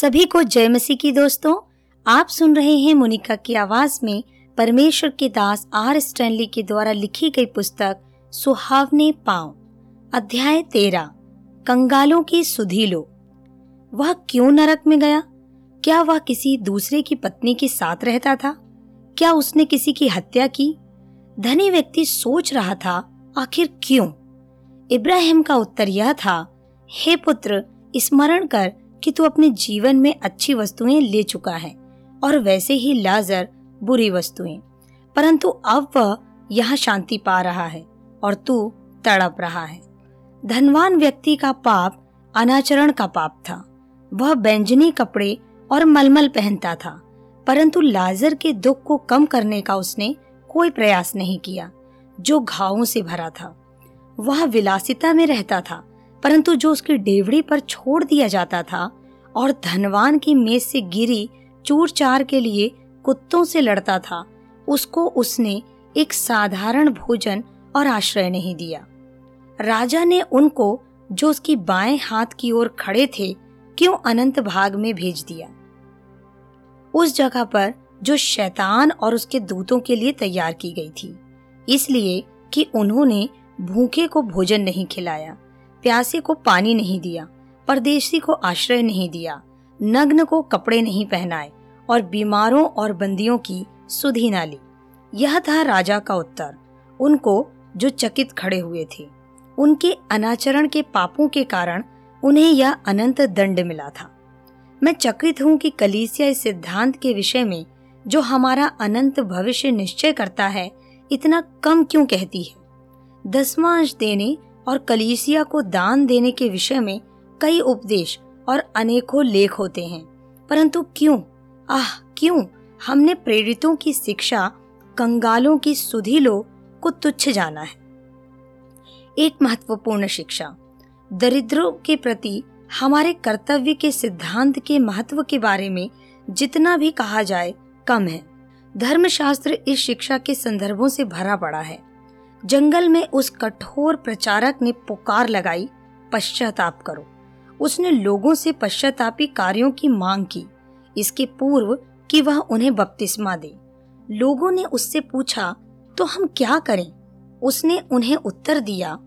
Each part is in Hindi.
सभी को जय मसीह की दोस्तों, आप सुन रहे हैं मोनिका की आवाज़ में परमेश्वर के दास आर स्टैनली के द्वारा लिखी गई पुस्तक, सुहावने पाँव। अध्याय तेरह, कंगालों की सुधी लो वह क्यों नरक में गया? क्या वह किसी दूसरे की पत्नी के साथ रहता था? क्या उसने किसी की हत्या की? धनी व्यक्ति सोच रहा था, आखिर क्यों? इब्राहिम का उत्तर यह था, हे पुत्र, स्मरण कर कि तू अपने जीवन में अच्छी वस्तुएँ ले चुका है और वैसे ही लाजर बुरी वस्तुएँ। परंतु अब वह यहाँ शांति पा रहा है और तू तड़प रहा है। धनवान व्यक्ति का पाप अनाचरण का पाप था। वह बैंजनी कपड़े और मलमल पहनता था, परंतु लाजर के दुख को कम करने का उसने कोई प्रयास नहीं किया, जो घावों से भरा था। वह विलासिता में रहता था परंतु जो उसकी डेवड़ी पर छोड़ दिया जाता था और धनवान की मेज से गिरी चूर चार के लिए कुत्तों से लड़ता था, उसको उसने एक साधारण भोजन और आश्रय नहीं दिया। राजा ने उनको, जो उसकी बाएँ हाथ की ओर खड़े थे, क्यों अनंत भाग में भेज दिया? उस जगह पर जो शैतान और उसके दूतों के लिए तैयार की गई थी, इसलिए कि उन्होंने भूखे को भोजन नहीं खिलाया। प्यासे को पानी नहीं दिया, परदेशी को आश्रय नहीं दिया, नग्न को कपड़े नहीं पहनाए और बीमारों और बंदियों की सुधी ना ली। यह था राजा का उत्तर। उनको जो चकित खड़े हुए थे, उनके अनाचरण के पापों के कारण उन्हें यह अनंत दंड मिला था। मैं चकित हूँ कि कलीसिया इस सिद्धांत के विषय में, जो हमारा अनंत भविष्य निश्चय करता है, इतना कम क्यों कहती है? दसवां अंश देने और कलीसिया को दान देने के विषय में कई उपदेश और अनेकों लेख होते हैं। परंतु क्यों? आह, क्यों? हमने प्रेरितों की शिक्षा, कंगालों की सुधी लो को तुच्छ जाना है। एक महत्वपूर्ण शिक्षा, दरिद्रों के प्रति हमारे कर्तव्य के सिद्धांत के महत्व के बारे में जितना भी कहा जाए, कम है। धर्मशास्त्र इस शिक्षा के संदर्भों से भरा पड़ा है। जंगल में उस कठोर प्रचारक ने पुकार लगाई, पश्चाताप करो। उसने लोगों से पश्चातापी कार्यों की मांग की। इसके पूर्व कि वह उन्हें बपतिस्मा दे। लोगों ने उससे पूछा तो हम क्या करें? उसने उन्हें उत्तर दिया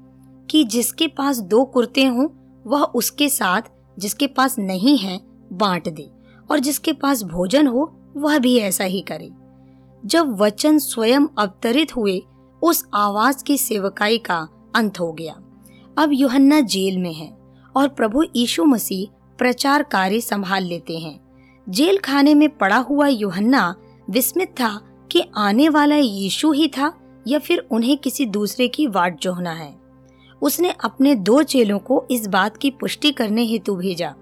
कि जिसके पास दो कुर्ते हों, वह उसके साथ जिसके पास नहीं है, बांट दे, और जिसके पास भोजन हो, वह भी ऐसा ही करे। जब वचन स्वयं अवतरित हुए उस आवाज़ की सेवकाई का अंत हो गया। अब युहन्ना जेल में है और प्रभु यीशु मसीह प्रचार कार्य संभाल लेते हैं। जेल खाने में पड़ा हुआ युहन्ना विस्मित था कि आने वाला यीशु ही था या फिर उन्हें किसी दूसरे की वाट जोहना है। उसने अपने दो चेलों को इस बात की पुष्टि करने हेतु भेजा।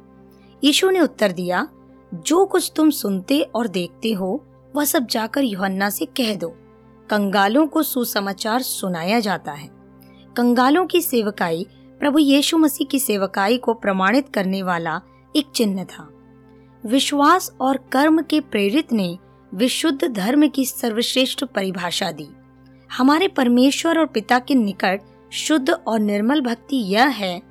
यीशु ने उत्तर दिया, जो कुछ तुम सुनते और देखते हो, वह सब जाकर युहन्ना से कह दो। कंगालों को सुसमाचार सुनाया जाता है। कंगालों की सेवकाई प्रभु यीशु मसीह की सेवकाई को प्रमाणित करने वाला एक चिन्ह था। विश्वास और कर्म के प्रेरित ने विशुद्ध धर्म की सर्वश्रेष्ठ परिभाषा दी। हमारे परमेश्वर और पिता के निकट शुद्ध और निर्मल भक्ति यह है,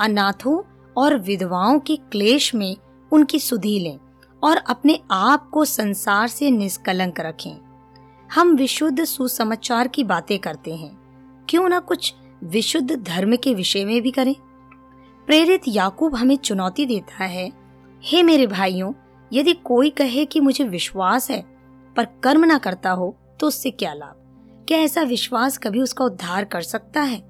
अनाथों और विधवाओं के क्लेश में उनकी सुधी लें और अपने आप को संसार से निष्कलंक रखें। हम विशुद्ध सुसमाचार की बातें करते हैं। क्यों ना कुछ विशुद्ध धर्म के विषय में भी करें। प्रेरित याकूब हमें चुनौती देता है, हे मेरे भाइयों, यदि कोई कहे कि मुझे विश्वास है, पर कर्म ना करता हो तो उससे क्या लाभ? क्या ऐसा विश्वास कभी उसका उद्धार कर सकता है?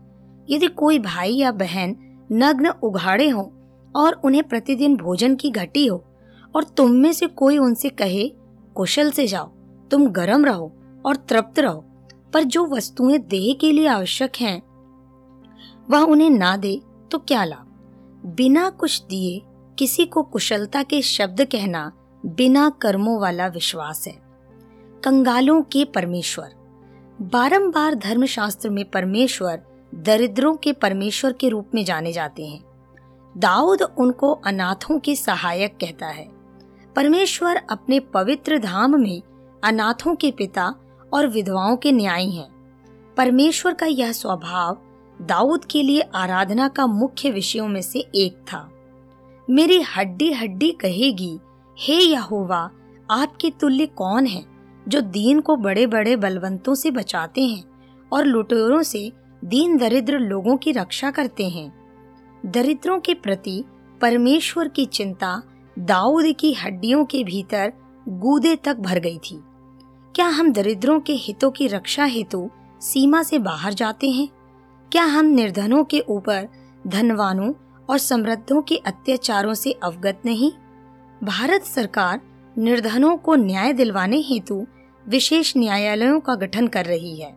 यदि कोई भाई या बहन नग्न उघाड़े हो और उन्हें प्रतिदिन भोजन की घटी हो, और तुम में से कोई उनसे कहे, कुशल से जाओ, तुम गर्म रहो और तृप्त रहो, पर जो वस्तुएँ देह के लिए आवश्यक हैं, वह उन्हें ना दे तो क्या लाभ? बिना कुछ दिए किसी को कुशलता के शब्द कहना बिना कर्मों वाला विश्वास है। कंगालों के परमेश्वर, बारंबार धर्मशास्त्र में परमेश्वर दरिद्रों के परमेश्वर के रूप में जाने जाते हैं। दाऊद उनको अनाथों के सहायक कहता है। परमेश्वर अपने पवित्र धाम में अनाथों के पिता और विधवाओं के न्यायी हैं। परमेश्वर का यह स्वभाव दाऊद के लिए आराधना का मुख्य विषयों में से एक था। मेरी हड्डी हड्डी कहेगी, हे यहोवा, आपके तुल्य कौन है, जो दीन को बड़े बड़े बलवंतों से बचाते हैं और लुटेरों से दीन दरिद्र लोगों की रक्षा करते हैं? दरिद्रों के प्रति परमेश्वर की चिंता दाऊद की हड्डियों के भीतर गूदे तक भर गई थी। क्या हम दरिद्रों के हितों की रक्षा हेतु सीमा से बाहर जाते हैं? क्या हम निर्धनों के ऊपर धनवानों और समृद्धों के अत्याचारों से अवगत नहीं? भारत सरकार निर्धनों को न्याय दिलवाने हेतु विशेष न्यायालयों का गठन कर रही है।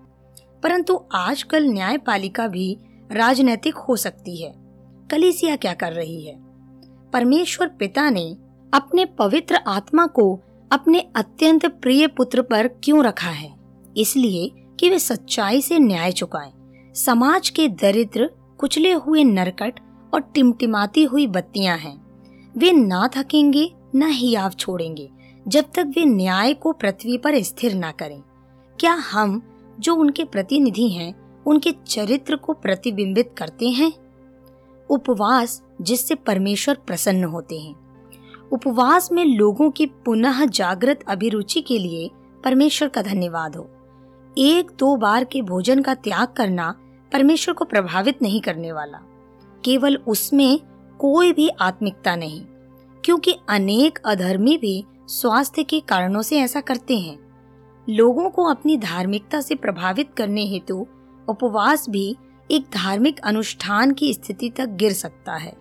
परंतु आजकल न्यायपालिका भी राजनैतिक हो सकती है। कलीसिया क्या कर रही है? परमेश्वर पिता ने अपने पवित्र आत्मा को अपने अत्यंत प्रिय पुत्र पर क्यों रखा है? इसलिए कि वे सच्चाई से न्याय चुकाए। समाज के दरिद्र, कुचले हुए नरकट और टिमटिमाती हुई बत्तियाँ हैं। वे ना थकेंगे, न ही हियाव छोड़ेंगे, जब तक वे न्याय को पृथ्वी पर स्थिर ना करें। क्या हम, जो उनके प्रतिनिधि हैं, उनके चरित्र को प्रतिबिंबित करते हैं? उपवास जिससे परमेश्वर प्रसन्न होते हैं। उपवास में लोगों की पुनः जागृत अभिरुचि के लिए परमेश्वर का धन्यवाद हो। एक दो बार के भोजन का त्याग करना परमेश्वर को प्रभावित नहीं करने वाला। केवल उसमें कोई भी आत्मिकता नहीं, क्योंकि अनेक अधर्मी भी स्वास्थ्य के कारणों से ऐसा करते हैं। लोगों को अपनी धार्मिकता से प्रभावित करने हेतु उपवास भी एक धार्मिक अनुष्ठान की स्थिति तक गिर सकता है।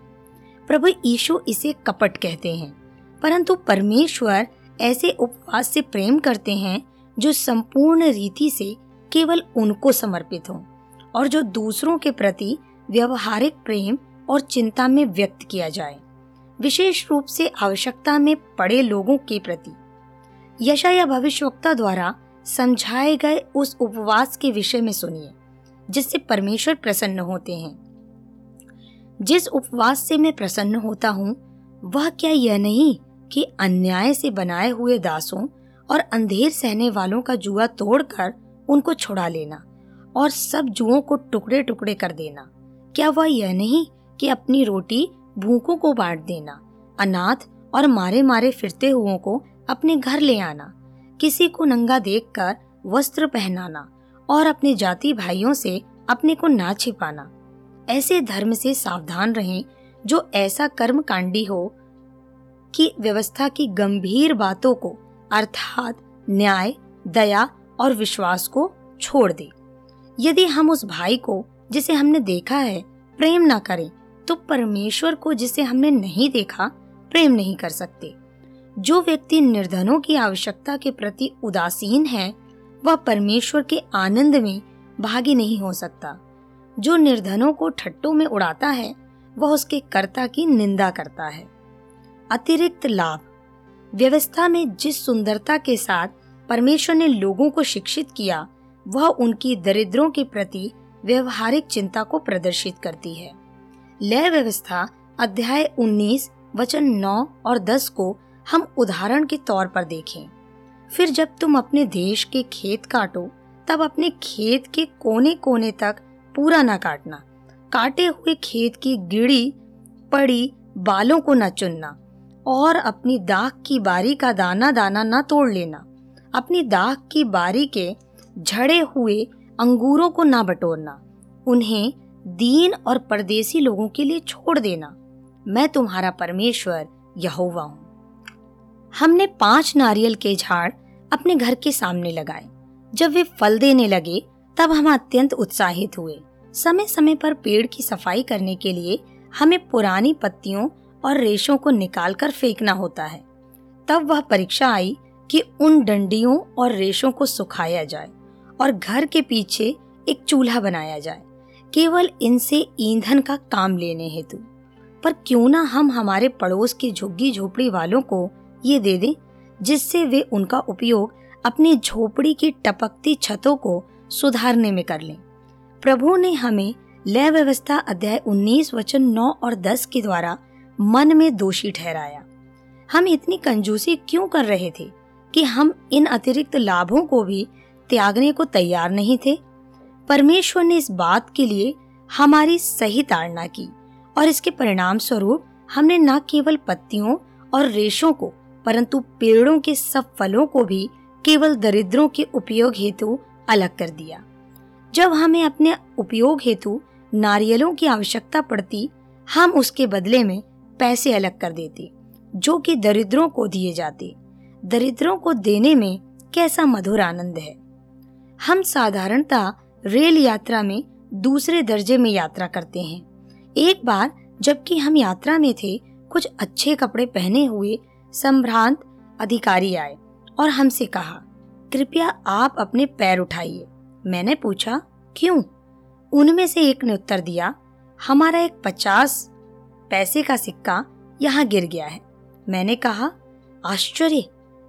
प्रभु यीशु इसे कपट कहते हैं। परंतु परमेश्वर ऐसे उपवास से प्रेम करते हैं जो संपूर्ण रीति से केवल उनको समर्पित हो और जो दूसरों के प्रति व्यवहारिक प्रेम और चिंता में व्यक्त किया जाए। विशेष रूप से आवश्यकता में पड़े लोगों के प्रति। यशा या भविष्यवक्ता द्वारा समझाए गए उस उपवास के विषय में सुनिए, जिससे परमेश्वर प्रसन्न होते हैं। जिस उपवास से मैं प्रसन्न होता हूँ, वह क्या यह नहीं कि अन्याय से बनाए हुए दासों और अंधेर सहने वालों का जुआ तोड़कर उनको छुड़ा लेना और सब जुओं को टुकड़े टुकड़े कर देना। क्या वह यह नहीं कि अपनी रोटी भूखों को बांट देना, अनाथ और मारे मारे फिरते हुओं को अपने घर ले आना, किसी को नंगा देखकर वस्त्र पहनाना और अपने जाति भाइयों से अपने को ना छिपाना। ऐसे धर्म से सावधान रहें जो ऐसा कर्म कांडी हो कि व्यवस्था की गंभीर बातों को, अर्थात न्याय, दया और विश्वास को छोड़ दे। यदि हम उस भाई को, जिसे हमने देखा है, प्रेम ना करें तो परमेश्वर को जिसे हमने नहीं देखा, प्रेम नहीं कर सकते। जो व्यक्ति निर्धनों की आवश्यकता के प्रति उदासीन है, वह परमेश्वर के आनंद में भागी नहीं हो सकता। जो निर्धनों को ठट्टों में उड़ाता है, वह उसके कर्ता की निंदा करता है। अतिरिक्त लाभ। व्यवस्था में जिस सुंदरता के साथ परमेश्वर ने लोगों को शिक्षित किया, वह उनकी दरिद्रों के प्रति व्यवहारिक चिंता को प्रदर्शित करती है। लय व्यवस्था अध्याय 19 वचन 9 और 10 को हम उदाहरण के तौर पर देखें। फिर जब तुम अपने देश के खेत काटो, तब अपने खेत के कोने कोने तक पूरा न काटना। काटे हुए खेत की गिड़ी, पड़ी बालों को न चुनना। और अपनी दाख की बारी का दाना दाना न तोड़ लेना। अपनी दाख की बारी के झड़े हुए अंगूरों को ना बटोरना। उन्हें दीन और परदेसी लोगों के लिए छोड़ देना। मैं तुम्हारा परमेश्वर, यहोवा हूँ। हमने पाँच नारियल के झाड़ अपने घर के सामने लगाए। जब वे फल देने लगे, तब हम अत्यंत उत्साहित हुए। समय समय पर पेड़ की सफ़ाई करने के लिए हमें पुरानी पत्तियों और रेशों को निकालकर फेंकना होता है। तब वह परीक्षा आई कि उन डंडियों और रेशों को सुखाया जाए और घर के पीछे एक चूल्हा बनाया जाए। केवल इनसे ईंधन का काम लेने हेतु। पर क्यों ना हम हमारे पड़ोस के झुग्गी झोपड़ी वालों को ये दे दें, जिससे वे उनका उपयोग अपनी झोपड़ी की टपकती छतों को सुधारने में कर लें। प्रभु ने हमें लय व्यवस्था अध्याय 19 वचन 9 और 10 के द्वारा मन में दोषी ठहराया। हम इतनी कंजूसी क्यों कर रहे थे कि हम इन अतिरिक्त लाभों को भी त्यागने को तैयार नहीं थे? परमेश्वर ने इस बात के लिए हमारी सही ताड़ना की और इसके परिणाम स्वरूप हमने न केवल पत्तियों और रेशों को, परंतु पेड़ों के सब फलों को भी केवल दरिद्रों के उपयोग हेतु अलग कर दिया। जब हमें अपने उपयोग हेतु नारियलों की आवश्यकता पड़ती, हम उसके बदले में पैसे अलग कर देती, जो कि दरिद्रों को दिए जाते। दरिद्रों को देने में कैसा मधुर आनंद है। हम साधारणतः रेल यात्रा में दूसरे दर्जे में यात्रा करते हैं। एक बार जबकि हम यात्रा में थे, कुछ अच्छे कपड़े पहने हुए संभ्रांत अधिकारी आए और हमसे कहा, कृपया आप अपने पैर उठाइए। मैंने पूछा, क्यों? उनमें से एक ने उत्तर दिया, हमारा एक पचास पैसे का सिक्का यहाँ गिर गया है। मैंने कहा, आश्चर्य!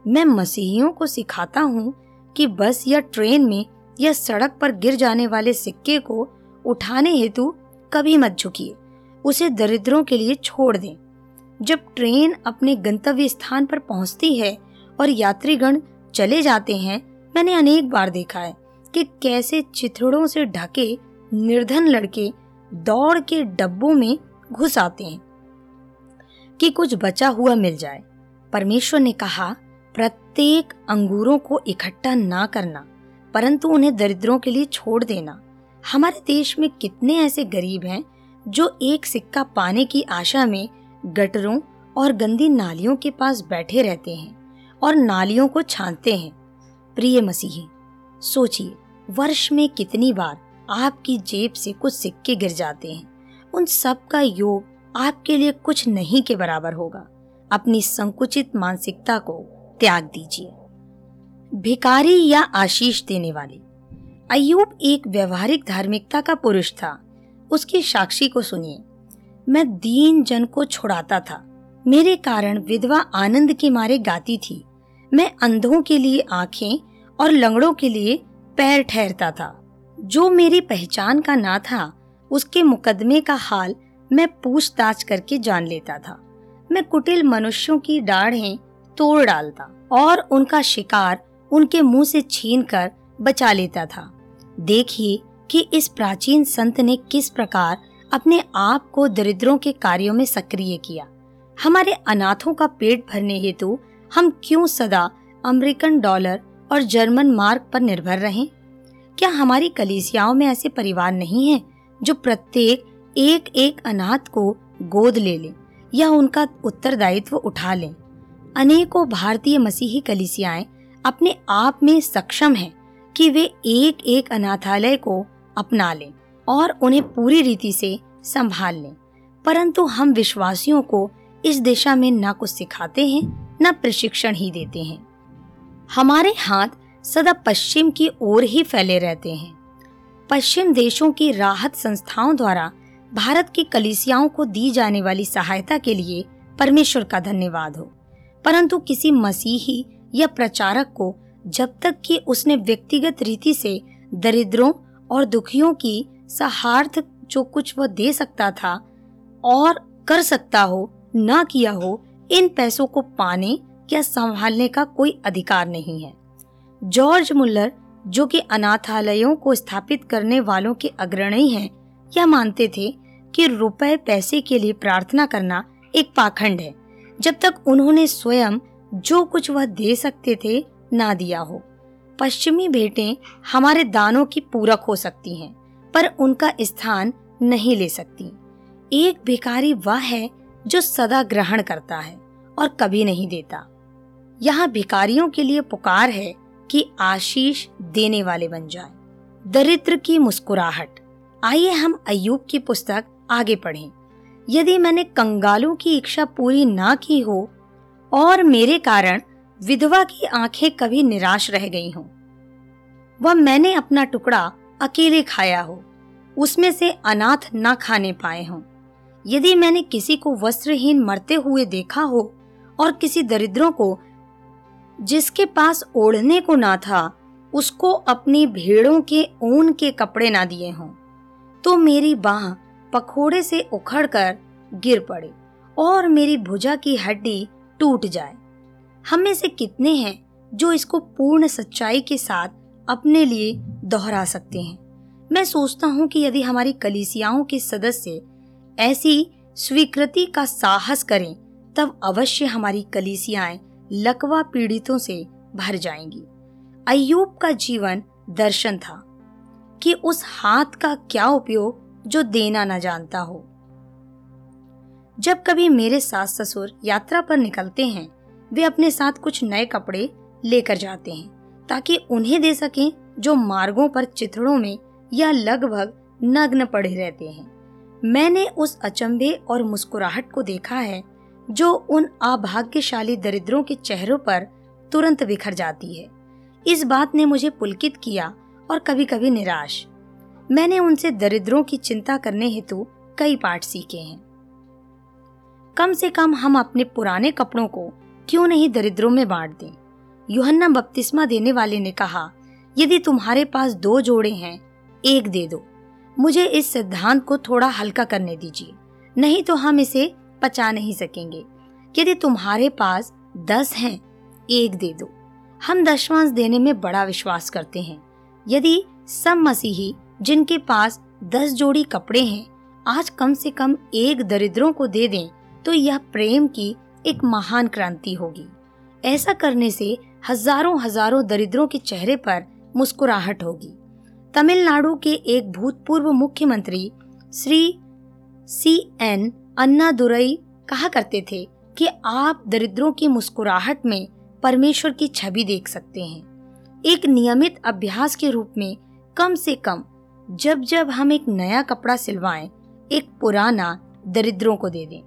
मैं मसीहियों को सिखाता हूँ कि बस या ट्रेन में या सड़क पर गिर जाने वाले सिक्के को उठाने हेतु कभी मत झुकिए। उसे दरिद्रों के लिए छोड़ दें। जब ट्रेन अपने गंतव्य स्थान पर पहुँचती है और यात्रीगण चले जाते हैं, मैंने अनेक बार देखा है कि कैसे चिथड़ों से ढके निर्धन लड़के दौड़ के डब्बों में घुस आते हैं, कि कुछ बचा हुआ मिल जाए। परमेश्वर ने कहा, प्रत्येक अंगूरों को इकट्ठा ना करना, परंतु उन्हें दरिद्रों के लिए छोड़ देना। हमारे देश में कितने ऐसे गरीब हैं, जो एक सिक्का पाने की आशा में गटरों और गंदी नालियों के पास बैठे रहते हैं और नालियों को छानते हैं। प्रिय मसीही, सोचिए, वर्ष में कितनी बार आपकी जेब से कुछ सिक्के गिर जाते हैं। उन सब का योग आपके लिए कुछ नहीं के बराबर होगा। अपनी संकुचित मानसिकता को त्याग दीजिए। भिकारी या आशीष देने वाले। अयूब एक व्यवहारिक धार्मिकता का पुरुष था। उसकी साक्षी को सुनिए। मैं दीन जन को छुड़ाता था। मेरे कारण विधवा आनंद के मारे गाती थी। मैं अंधों के लिए आँखें और लंगड़ों के लिए पैर ठहरता था। जो मेरी पहचान का ना था उसके मुकदमे का हाल मैं पूछताछ करके जान लेता था। मैं कुटिल मनुष्यों की डाढ़ें तोड़ डालता और उनका शिकार उनके मुँह से छीन कर बचा लेता था। देखिए कि इस प्राचीन संत ने किस प्रकार अपने आप को दरिद्रों के कार्यों में सक्रिय किया। हमारे अनाथों का पेट भरने हेतु हम क्यों सदा अमेरिकन डॉलर और जर्मन मार्क पर निर्भर रहें? क्या हमारी कलीसियाओं में ऐसे परिवार नहीं हैं जो प्रत्येक एक एक अनाथ को गोद ले ले या उनका उत्तरदायित्व उठा लें। अनेकों भारतीय मसीही कलिसियाएँ अपने आप में सक्षम हैं कि वे एक एक अनाथालय को अपना लें और उन्हें पूरी रीति से संभाल लें। परंतु हम विश्वासियों को इस दिशा में न कुछ सिखाते हैं, न प्रशिक्षण ही देते हैं। हमारे हाथ सदा पश्चिम की ओर ही फैले रहते हैं। पश्चिम देशों की राहत संस्थाओं द्वारा भारत की कलिसियाओं को दी जाने वाली सहायता के लिए परमेश्वर का धन्यवाद हो। परंतु किसी मसीही या प्रचारक को जब तक कि उसने व्यक्तिगत रीति से दरिद्रों और दुखियों की सहार्थ जो कुछ वह दे सकता था और कर सकता हो, न किया हो, इन पैसों को पाने या संभालने का कोई अधिकार नहीं है। जॉर्ज मुल्लर जो कि अनाथालयों को स्थापित करने वालों के अग्रणी हैं, यह मानते थे कि रुपए पैसे के लिए प्रार्थना करना एक पाखंड है जब तक उन्होंने स्वयं जो कुछ वह दे सकते थे ना दिया हो। पश्चिमी भेंटें हमारे दानों की पूरक हो सकती हैं, पर उनका स्थान नहीं ले सकती। एक भिखारी वह है जो सदा ग्रहण करता है और कभी नहीं देता। यहाँ भिकारियों के लिए पुकार है कि आशीष देने वाले बन जाए। दरिद्र की मुस्कुराहट। आइए हम अयूब की पुस्तक आगे पढ़ें। यदि मैंने कंगालों की इच्छा पूरी ना की हो, और मेरे कारण विधवा की आँखें कभी निराश रह गई हों, वह मैंने अपना टुकड़ा अकेले खाया हो, उसमें से अनाथ ना खाने पाए हों। यदि मैंने किसी को वस्त्रहीन मरते हुए देखा हो, और किसी दरिद्रों को जिसके पास ओढ़ने को ना था, उसको अपनी भेड़ों के ऊन के कपड़े ना दिए हों। तो मेरी बाह पखोड़े से उखड़कर गिर पड़े और मेरी भुजा की हड्डी टूट जाए। हम में से कितने हैं जो इसको पूर्ण सच्चाई के साथ अपने लिए दोहरा सकते हैं? मैं सोचता हूँ कि यदि हमारी कलिसियाओं के सदस्य ऐसी स्वीकृति का साहस करें, तब अवश्य हमारी कलीसियाएँ लकवा पीड़ितों से भर जाएँगी। अयूब का जीवन दर्शन था कि उस हाथ का क्या उपयोग जो देना न जानता हो। जब कभी मेरे सास ससुर यात्रा पर निकलते हैं, वे अपने साथ कुछ नए कपड़े लेकर जाते हैं, ताकि उन्हें दे सकें जो मार्गों पर चित्रों में या लगभग नग्न पड़े रहते हैं। मैंने उस अचंभे और मुस्कुराहट को देखा है जो उन अभाग्यशाली दरिद्रों के चेहरों पर तुरंत बिखर जाती है। इस बात ने मुझे पुलकित किया और कभी कभी निराश। मैंने उनसे दरिद्रों की चिंता करने हेतु कई पाठ सीखे हैं। कम से कम हम अपने पुराने कपड़ों को क्यों नहीं दरिद्रों में बांट दें? युहन्ना बपतिस्मा देने वाले ने कहा, यदि तुम्हारे पास दो जोड़े हैं, एक दे दो। मुझे इस सिद्धांत को थोड़ा हल्का करने दीजिए, नहीं तो हम इसे पचा नहीं सकेंगे। यदि तुम्हारे पास दस हैं, एक दे दो। हम दशवांश देने में बड़ा विश्वास करते हैं। यदि सब मसीही, जिनके पास दस जोड़ी कपड़े हैं, आज कम से कम एक दरिद्रों को दे दें तो यह प्रेम की एक महान क्रांति होगी। ऐसा करने से हज़ारों हज़ारों दरिद्रों के चेहरे पर मुस्कुराहट होगी। तमिलनाडु के एक भूतपूर्व मुख्यमंत्री Shri C N Annadurai कहा करते थे कि आप दरिद्रों की मुस्कुराहट में परमेश्वर की छवि देख सकते हैं। एक नियमित अभ्यास के रूप में कम से कम जब जब हम एक नया कपड़ा सिलवाएँ, एक पुराना दरिद्रों को दे दें।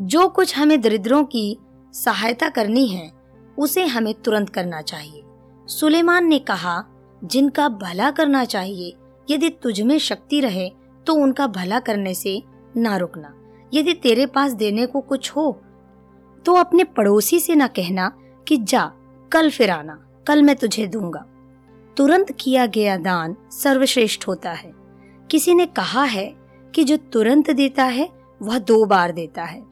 जो कुछ हमें दरिद्रों की सहायता करनी है, उसे हमें तुरंत करना चाहिए। सुलेमान ने कहा, जिनका भला करना चाहिए, यदि तुझ में शक्ति रहे तो उनका भला करने से ना रुकना। यदि तेरे पास देने को कुछ हो तो अपने पड़ोसी से ना कहना कि जा, कल फिर आना, कल मैं तुझे दूँगा। तुरंत किया गया दान सर्वश्रेष्ठ होता है। किसी ने कहा है कि जो तुरंत देता है, वह दो बार देता है।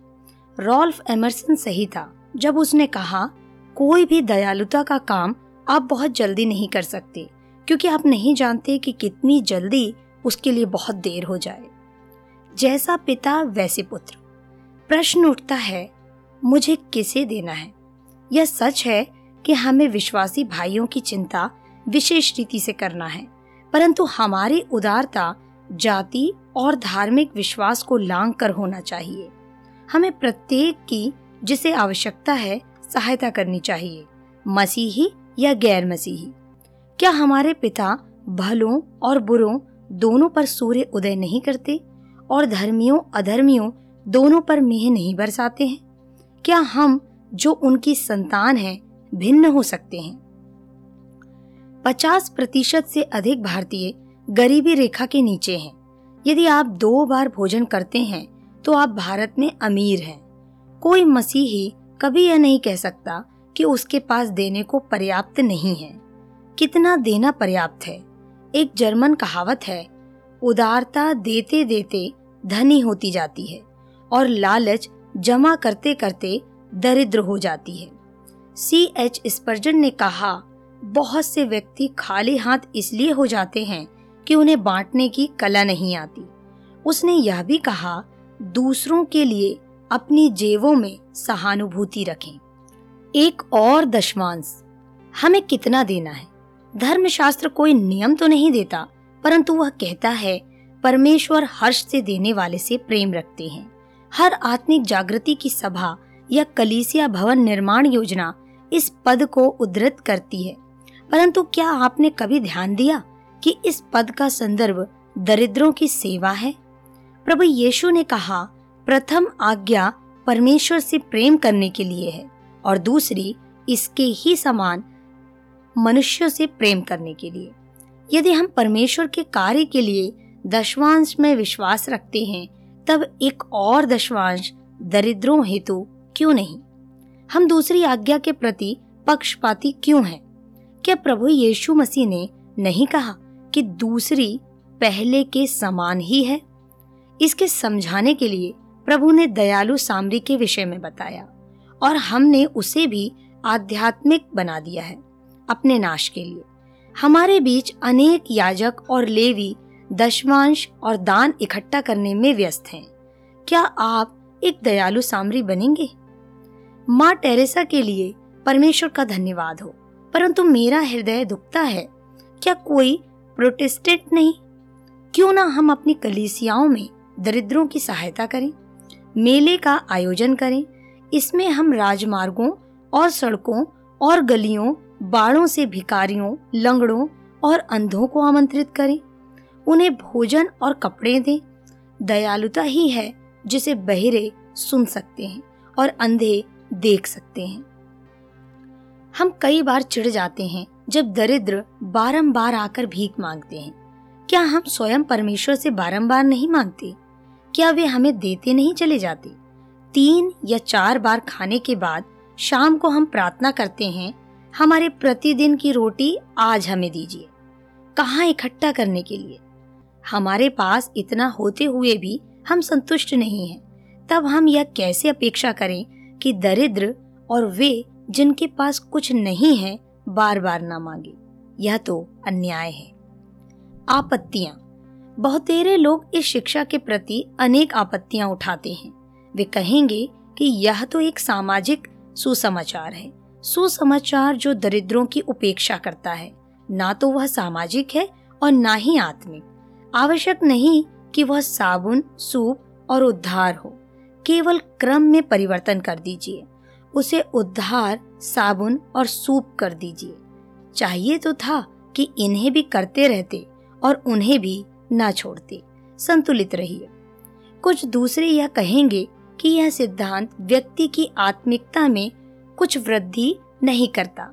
रॉल्फ एमरसन सही था, जब उसने कहा, कोई भी दयालुता का काम आप बहुत जल्दी नहीं कर सकते, क्योंकि आप नहीं जानते कि कितनी जल्दी उसके लिए बहुत देर हो जाए। जैसा पिता वैसे पुत्र। प्रश्न उठता है, मुझे किसे देना है? यह सच है कि हमें विश्वासी भाइयों की चिंता विशेष रीति से करना है, परंतु हमारी उदारता, जाति और धार्मिक विश्वास को लांग कर होना चाहिए। हमें प्रत्येक की जिसे आवश्यकता है सहायता करनी चाहिए, मसीही या गैर मसीही क्या हमारे पिता भलों और बुरों दोनों पर सूर्य उदय नहीं करते? और धर्मियों, अधर्मियों दोनों पर मेह नहीं बरसाते हैं। क्या हम, जो उनकी संतान हैं, भिन्न हो सकते हैं? पचास प्रतिशत से अधिक भारतीय गरीबी रेखा के नीचे हैं। यदि आप दो बार भोजन करते हैं तो आप भारत में अमीर हैं। कोई मसीही कभी यह नहीं कह सकता कि उसके पास देने को पर्याप्त नहीं है। कितना देना पर्याप्त है? एक जर्मन कहावत है उदारता देते देते धनी होती जाती है और लालच जमा करते करते दरिद्र हो जाती है। सी एच स्पर्जन ने कहा, बहुत से व्यक्ति खाली हाथ इसलिए हो जाते हैं कि उन्हें बांटने की कला नहीं आती। उसने यह भी कहा, दूसरों के लिए अपनी जेबों में सहानुभूति रखें। एक और दशमांश, हमें कितना देना है? धर्मशास्त्र कोई नियम तो नहीं देता परंतु वह कहता है, परमेश्वर हर्ष से देने वाले से प्रेम रखते हैं। हर आत्मिक जागृति की सभा या कलीसिया भवन निर्माण योजना इस पद को उद्धृत करती है। परंतु क्या आपने कभी ध्यान दिया कि इस पद का संदर्भ दरिद्रों की सेवा है? प्रभु यीशु ने कहा, प्रथम आज्ञा परमेश्वर से प्रेम करने के लिए है और दूसरी, इसके ही समान मनुष्यों से प्रेम करने के लिए। यदि हम परमेश्वर के कार्य के लिए दशवांश में विश्वास रखते हैं, तब एक और दशवांश दरिद्रों हेतु क्यों नहीं? हम दूसरी आज्ञा के प्रति पक्षपाती क्यों हैं? क्या प्रभु यीशु मसीह ने नहीं कहा कि दूसरी पहले के समान ही है? इसके समझाने के लिए प्रभु ने दयालु सामरी के विषय में बताया, और हमने उसे भी आध्यात्मिक बना दिया है, अपने नाश के लिए। हमारे बीच अनेक याजक और लेवी दशवांश और दान इकट्ठा करने में व्यस्त हैं। क्या आप एक दयालु सामरी बनेंगे? माँ टेरेसा के लिए परमेश्वर का धन्यवाद हो, परंतु मेरा हृदय दुखता है। क्या कोई प्रोटेस्टेंट नहीं? क्यों ना हम अपनी कलीसियाओं में दरिद्रों की सहायता करें, मेले का आयोजन करें। इसमें हम राजमार्गों और सड़कों और गलियों बाड़ों से भिकारियों लंगड़ों और अंधों को आमंत्रित करें। उन्हें भोजन और कपड़े दें। दयालुता ही है जिसे बहिरे सुन सकते हैं और अंधे देख सकते हैं। हम कई बार चिढ़ जाते हैं जब दरिद्र बारंबार आकर भीख मांगते हैं। क्या हम स्वयं परमेश्वर से बारंबार नहीं मांगते? क्या वे हमें देते नहीं चले जाते? तीन या चार बार खाने के बाद शाम को हम प्रार्थना करते हैं हमारे प्रतिदिन की रोटी आज हमें दीजिए। कहाँ इकट्ठा करने के लिए? हमारे पास इतना होते हुए भी हम संतुष्ट नहीं हैं। तब हम यह कैसे अपेक्षा करें कि दरिद्र और वे जिनके पास कुछ नहीं है बार बार ना मांगे? यह तो अन्याय है। आपत्तियाँ। बहुतेरे लोग इस शिक्षा के प्रति अनेक आपत्तियाँ उठाते हैं। वे कहेंगे कि यह तो एक सामाजिक सुसमाचार है। सुसमाचार जो दरिद्रों की उपेक्षा करता है। ना तो वह सामाजिक है और ना ही आत्मिक। आवश्यक नहीं कि वह साबुन, सूप और उद्धार हो। केवल क्रम में परिवर्तन कर दीजिए। उसे उद्धार, साबुन और सूप कर दीजिए। चाहिए तो था कि इन्हें भी करते रहते और उन्हें भी ना छोड़ते। संतुलित रहिए। कुछ दूसरे यह कहेंगे कि यह सिद्धांत व्यक्ति की आत्मिकता में कुछ वृद्धि नहीं करता।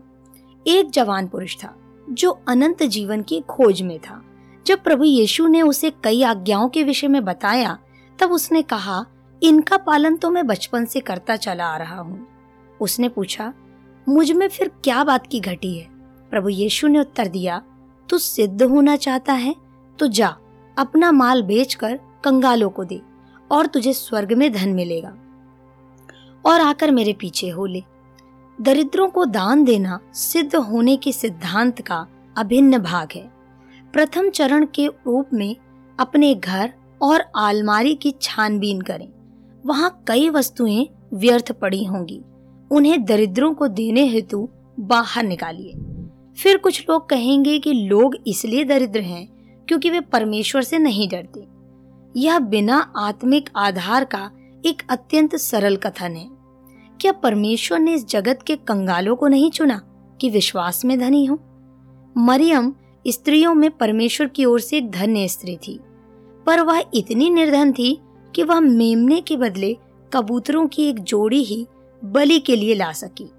एक जवान पुरुष था, जो अनंत जीवन की खोज में था। जब प्रभु यीशु ने उसे कई आज्ञाओं के विषय में बताया, तब उसने कहा, इनका पालन तो मैं बचपन से करता चला आ रहा हूँ। उसने पूछा, मुझमें फिर क्या बात की घटी है? प्रभु यीशु ने उत्तर दिया, तू सिद्ध होना चाहता है तो जा, अपना माल बेचकर कंगालों को दे, और तुझे स्वर्ग में धन मिलेगा। और आकर मेरे पीछे हो ले। दरिद्रों को दान देना सिद्ध होने के सिद्धांत का अभिन्न भाग है। प्रथम चरण के रूप में अपने घर और आलमारी की छानबीन करें। वहाँ कई वस्तुएँ व्यर्थ पड़ी होंगी। उन्हें दरिद्रों को देने हेतु बाहर निकालिए। फिर कुछ लोग कहेंगे कि लोग इसलिए दरिद्र हैं क्योंकि वे परमेश्वर से नहीं डरते। यह बिना आत्मिक आधार का एक अत्यंत सरल कथन है। क्या परमेश्वर ने इस जगत के कंगालों को नहीं चुना कि विश्वास में धनी हो? मरियम स्त्रियों में परमेश्वर की ओर से एक धन्य स्त्री थी, पर वह इतनी निर्धन थी कि वह मेमने के बदले कबूतरों की एक जोड़ी ही बलि के लिए ला सकी।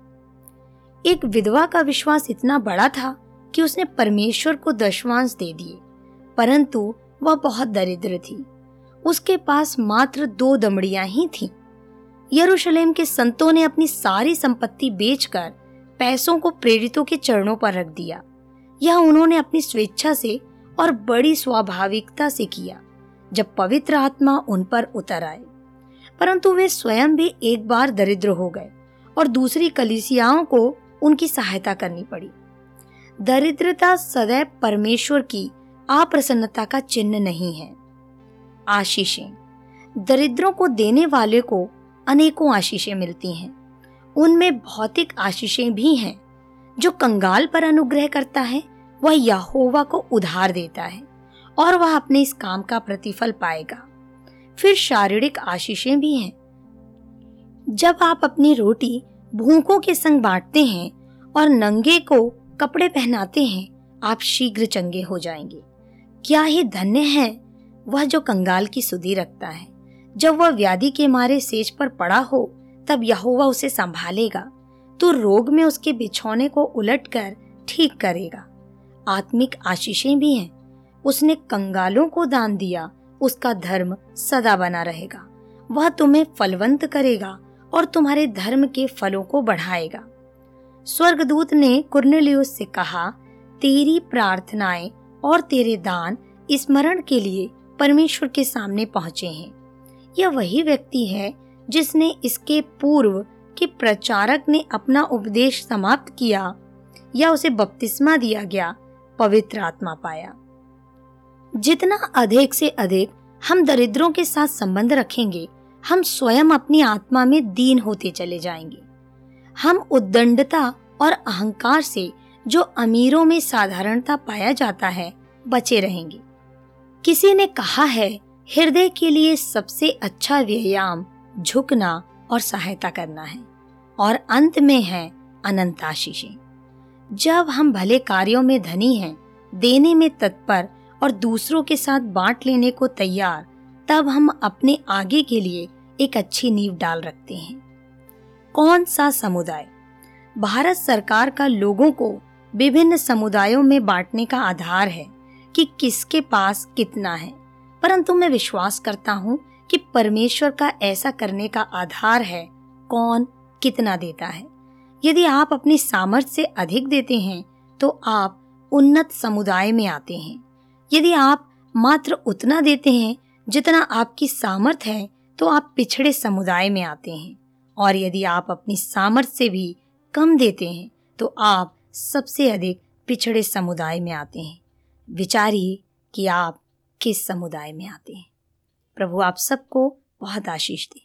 एक विधवा का विश्वास इतना बड़ा था कि उसने परमेश्वर को दशवांश दे दिए, परंतु वह बहुत दरिद्र थी। उसके पास मात्र दो दमड़ियाँ ही थीं। यरूशलेम के संतों ने अपनी सारी संपत्ति बेचकर पैसों को प्रेरितों के चरणों पर रख दिया। यह उन्होंने अपनी स्वेच्छा से और बड़ी स्वाभाविकता से किया, जब पवित्र आत्मा उन पर उतर आए। परंतु वे स्वयं भी एक बार दरिद्र हो गए और दूसरी कलिसियाओं को उनकी सहायता करनी पड़ी। दरिद्रता सदैव परमेश्वर की अप्रसन्नता का चिन्ह नहीं है। आशीषें। दरिद्रों को देने वाले को अनेकों आशीषें मिलती हैं। उनमें भौतिक आशीषें भी हैं, जो कंगाल पर अनुग्रह करता है, वह यहोवा को उधार देता है और वह अपने इस काम का प्रतिफल पाएगा। फिर शारीरिक आशीषें भी हैं। जब आप अपनी रोटी भूखों के संग बांटते हैं और नंगे को कपड़े पहनाते हैं, आप शीघ्र चंगे हो जाएँगे। क्या ही धन्य है, वह जो कंगाल की सुधी रखता है? जब वह व्याधि के मारे सेज पर पड़ा हो, तब यहोवा उसे संभालेगा। तो रोग में उसके बिछौने को उलटकर ठीक करेगा। आत्मिक आशीषें भी हैं। उसने कंगालों को दान दिया, उसका धर्म सदा बना रहेगा। वह तुम्हें फलवंत करेगा और तुम्हारे धर्म के फलों को बढ़ाएगा। स्वर्गदूत ने कुर्नेलियुस से कहा, तेरी प्रार्थनाएँ और तेरे दान स्मरण के लिए परमेश्वर के सामने पहुँचे हैं। यह वही व्यक्ति है जिसने इसके पूर्व के प्रचारक ने अपना उपदेश समाप्त किया या उसे बपतिस्मा दिया गया, पवित्र आत्मा पाया। जितना अधिक से अधिक हम दरिद्रों के साथ संबंध रखेंगे, हम स्वयं अपनी आत्मा में दीन होते चले जाएँगे। हम उद्दंडता और अहंकार से जो अमीरों में साधारणता पाया जाता है, बचे रहेंगे। किसी ने कहा है हृदय के लिए सबसे अच्छा व्यायाम झुकना और सहायता करना है। और अंत में है अनंत आशीषें। जब हम भले कार्यों में धनी हैं, देने में तत्पर और दूसरों के साथ बांट लेने को तैयार, तब हम अपने आगे के लिए एक अच्छी नींव डाल रखते हैं। कौन सा समुदाय? भारत सरकार का लोगों को विभिन्न समुदायों में बांटने का आधार है कि किसके पास कितना है। परंतु मैं विश्वास करता हूँ कि परमेश्वर का ऐसा करने का आधार है, कौन कितना देता है। यदि आप अपनी सामर्थ्य से अधिक देते हैं तो आप उन्नत समुदाय में आते हैं। यदि आप मात्र उतना देते हैं, जितना आपकी सामर्थ्य है तो आप पिछड़े समुदाय में आते हैं। और यदि आप अपनी सामर्थ्य से भी कम देते हैं तो आप सबसे अधिक पिछड़े समुदाय में आते हैं। विचारिए कि आप किस समुदाय में आते हैं? प्रभु आप सबको बहुत आशीष दे।